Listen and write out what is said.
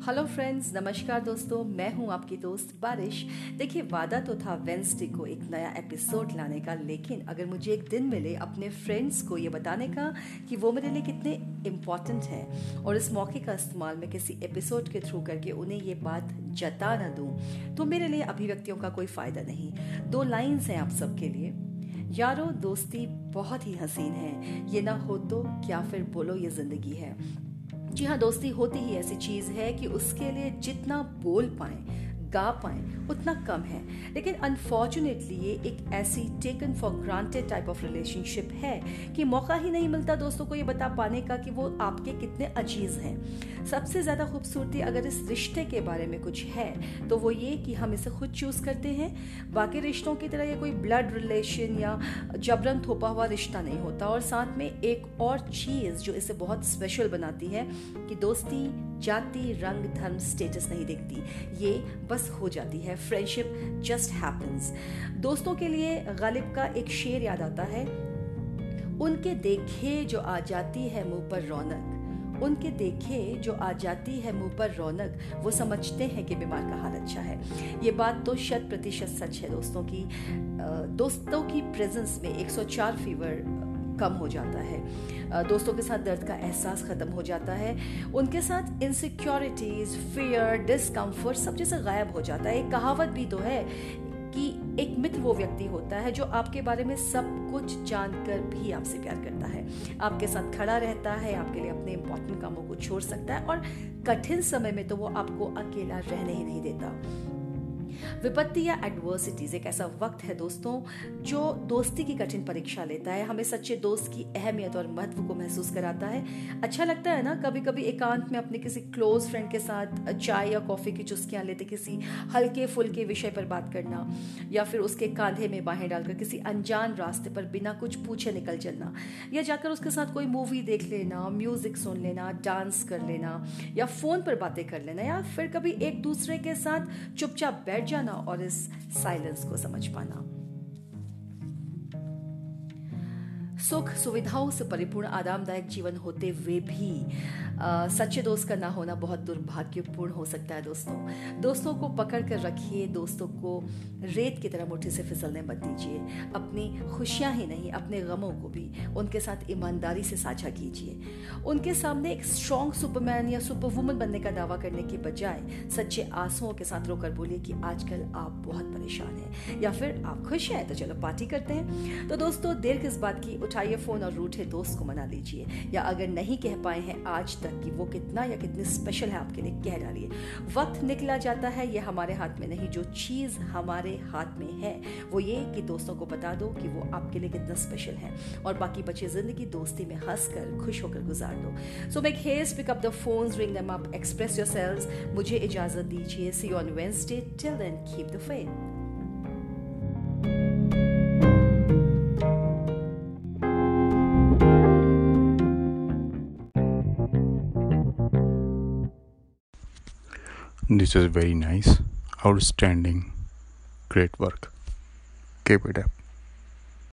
Hello friends नमस्कार दोस्तों, मैं हूँ आपकी दोस्त बारिश। देखिए, वादा तो था वेंसडे को एक नया एपिसोड लाने का, लेकिन अगर मुझे एक दिन मिले अपने फ्रेंड्स को ये बताने का कि वो मेरे लिए कितने इंपॉर्टेंट हैं और इस मौके का इस्तेमाल मैं किसी एपिसोड के थ्रू करके उन्हें ये बात जता ना दूँ तो मेरे लिए अभिव्यक्तियों का कोई फ़ायदा नहीं। दो लाइन्स हैं आप सबके लिए। यारो, दोस्ती बहुत ही हसीन है। ये ना हो तो क्या फिर बोलो ये ज़िंदगी है। जी हाँ दोस्ती होती ही ऐसी चीज़ है कि उसके लिए जितना बोल पाए गा पाए, उतना कम है। लेकिन अनफॉर्चुनेटली ये एक ऐसी taken for granted type of relationship है कि मौका ही नहीं मिलता दोस्तों को ये बता पाने का कि वो आपके कितने अज़ीज़ हैं। सबसे ज़्यादा खूबसूरती अगर इस रिश्ते के बारे में कुछ है तो वो ये कि हम इसे खुद चूज़ करते हैं। बाकी रिश्तों की तरह ये कोई ब्लड रिलेशन या जबरन थोपा हुआ रिश्ता नहीं होता। और साथ में एक और चीज़ जो इसे बहुत स्पेशल बनाती है कि दोस्ती जाति, रंग, धर्म स्टेटस नहीं देखती। ये बस हो जाती है। फ्रेंडशिप जस्ट हैपन्स दोस्तों के लिए गालिब का एक शेर याद आता है। उनके देखे जो आ जाती है मुँह पर रौनक। उनके देखे जो आ जाती है मुँह पर रौनक, वो समझते हैं कि बीमार का हाल अच्छा है। ये बात तो शत प्रतिशत सच है दोस्तों की। दोस्तों की प्रेजेंस में 104 फीवर कम हो जाता है। दोस्तों के साथ दर्द का एहसास खत्म हो जाता है। उनके साथ इनसिक्योरिटीज फियर डिसकम्फर्ट सब जैसे गायब हो जाता है। एक कहावत भी तो है कि एक मित्र वो व्यक्ति होता है जो आपके बारे में सब कुछ जानकर भी आपसे प्यार करता है। आपके साथ खड़ा रहता है, आपके लिए अपने इंपॉर्टेंट कामों को छोड़ सकता है और कठिन समय में तो वो आपको अकेला रहने ही नहीं देता। विपत्ति या एडवर्सिटीज एक ऐसा वक्त है दोस्तों, जो दोस्ती की कठिन परीक्षा लेता है, हमें सच्चे दोस्त की अहमियत और महत्व को महसूस कराता है। अच्छा लगता है ना कभी कभी एकांत में अपने किसी क्लोज फ्रेंड के साथ चाय या कॉफ़ी की चुस्कियाँ लेते, किसी हल्के फुल्के विषय पर बात करना, या फिर उसके कांधे में बाहें डालकर किसी अनजान रास्ते पर बिना कुछ पूछे निकल चलना, या जाकर उसके साथ कोई मूवी देख लेना म्यूज़िक सुन लेना डांस कर लेना, या फ़ोन पर बातें कर लेना, या फिर कभी एक दूसरे के साथ चुपचाप बैठ जाना और इस साइलेंस को समझ पाना? सुख सुविधाओं से परिपूर्ण आरामदायक जीवन होते हुए भी सच्चे दोस्त का ना होना बहुत दुर्भाग्यपूर्ण हो सकता है दोस्तों। दोस्तों को पकड़ कर रखिए, दोस्तों को रेत की तरह मुट्ठी से फिसलने मत दीजिए। अपनी खुशियाँ ही नहीं, अपने गमों को भी उनके साथ ईमानदारी से साझा कीजिए। उनके सामने एक स्ट्रॉन्ग सुपरमैन या सुपर वुमन बनने का दावा करने के बजाय सच्चे आंसुओं के साथ रोकर बोलिए कि आजकल आप बहुत परेशान हैं। या फिर आप खुश हैं तो चलो पार्टी करते हैं। तो दोस्तों, देर किस बात की उठाइए फ़ोन और रूठे दोस्त को मना लीजिए। या अगर नहीं कह पाए हैं आज तक कि वो कितना या कितनी स्पेशल है आपके लिए, कह डालिए। वक्त निकला जाता है, ये हमारे हाथ में नहीं, जो चीज़ हमारे हाथ में है, वो ये कि दोस्तों को बता दो कि वो आपके लिए कितना स्पेशल है। और बाकी बची ज़िंदगी दोस्ती में हंस कर खुश होकर गुजार दो। So make hairs pick up the phones ring them up express your मुझे इजाज़त दीजिए। See on Wednesday till then keep the faith This is very nice, outstanding, great work. Keep it up.